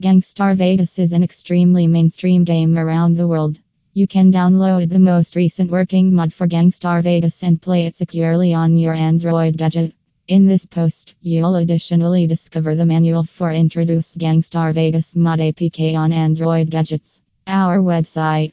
Gangstar Vegas is an extremely mainstream game around the world. You can download the most recent working mod for Gangstar Vegas and play it securely on your Android gadget. In this post, you'll additionally discover the manual for Introduce Gangstar Vegas mod APK on Android gadgets. Our website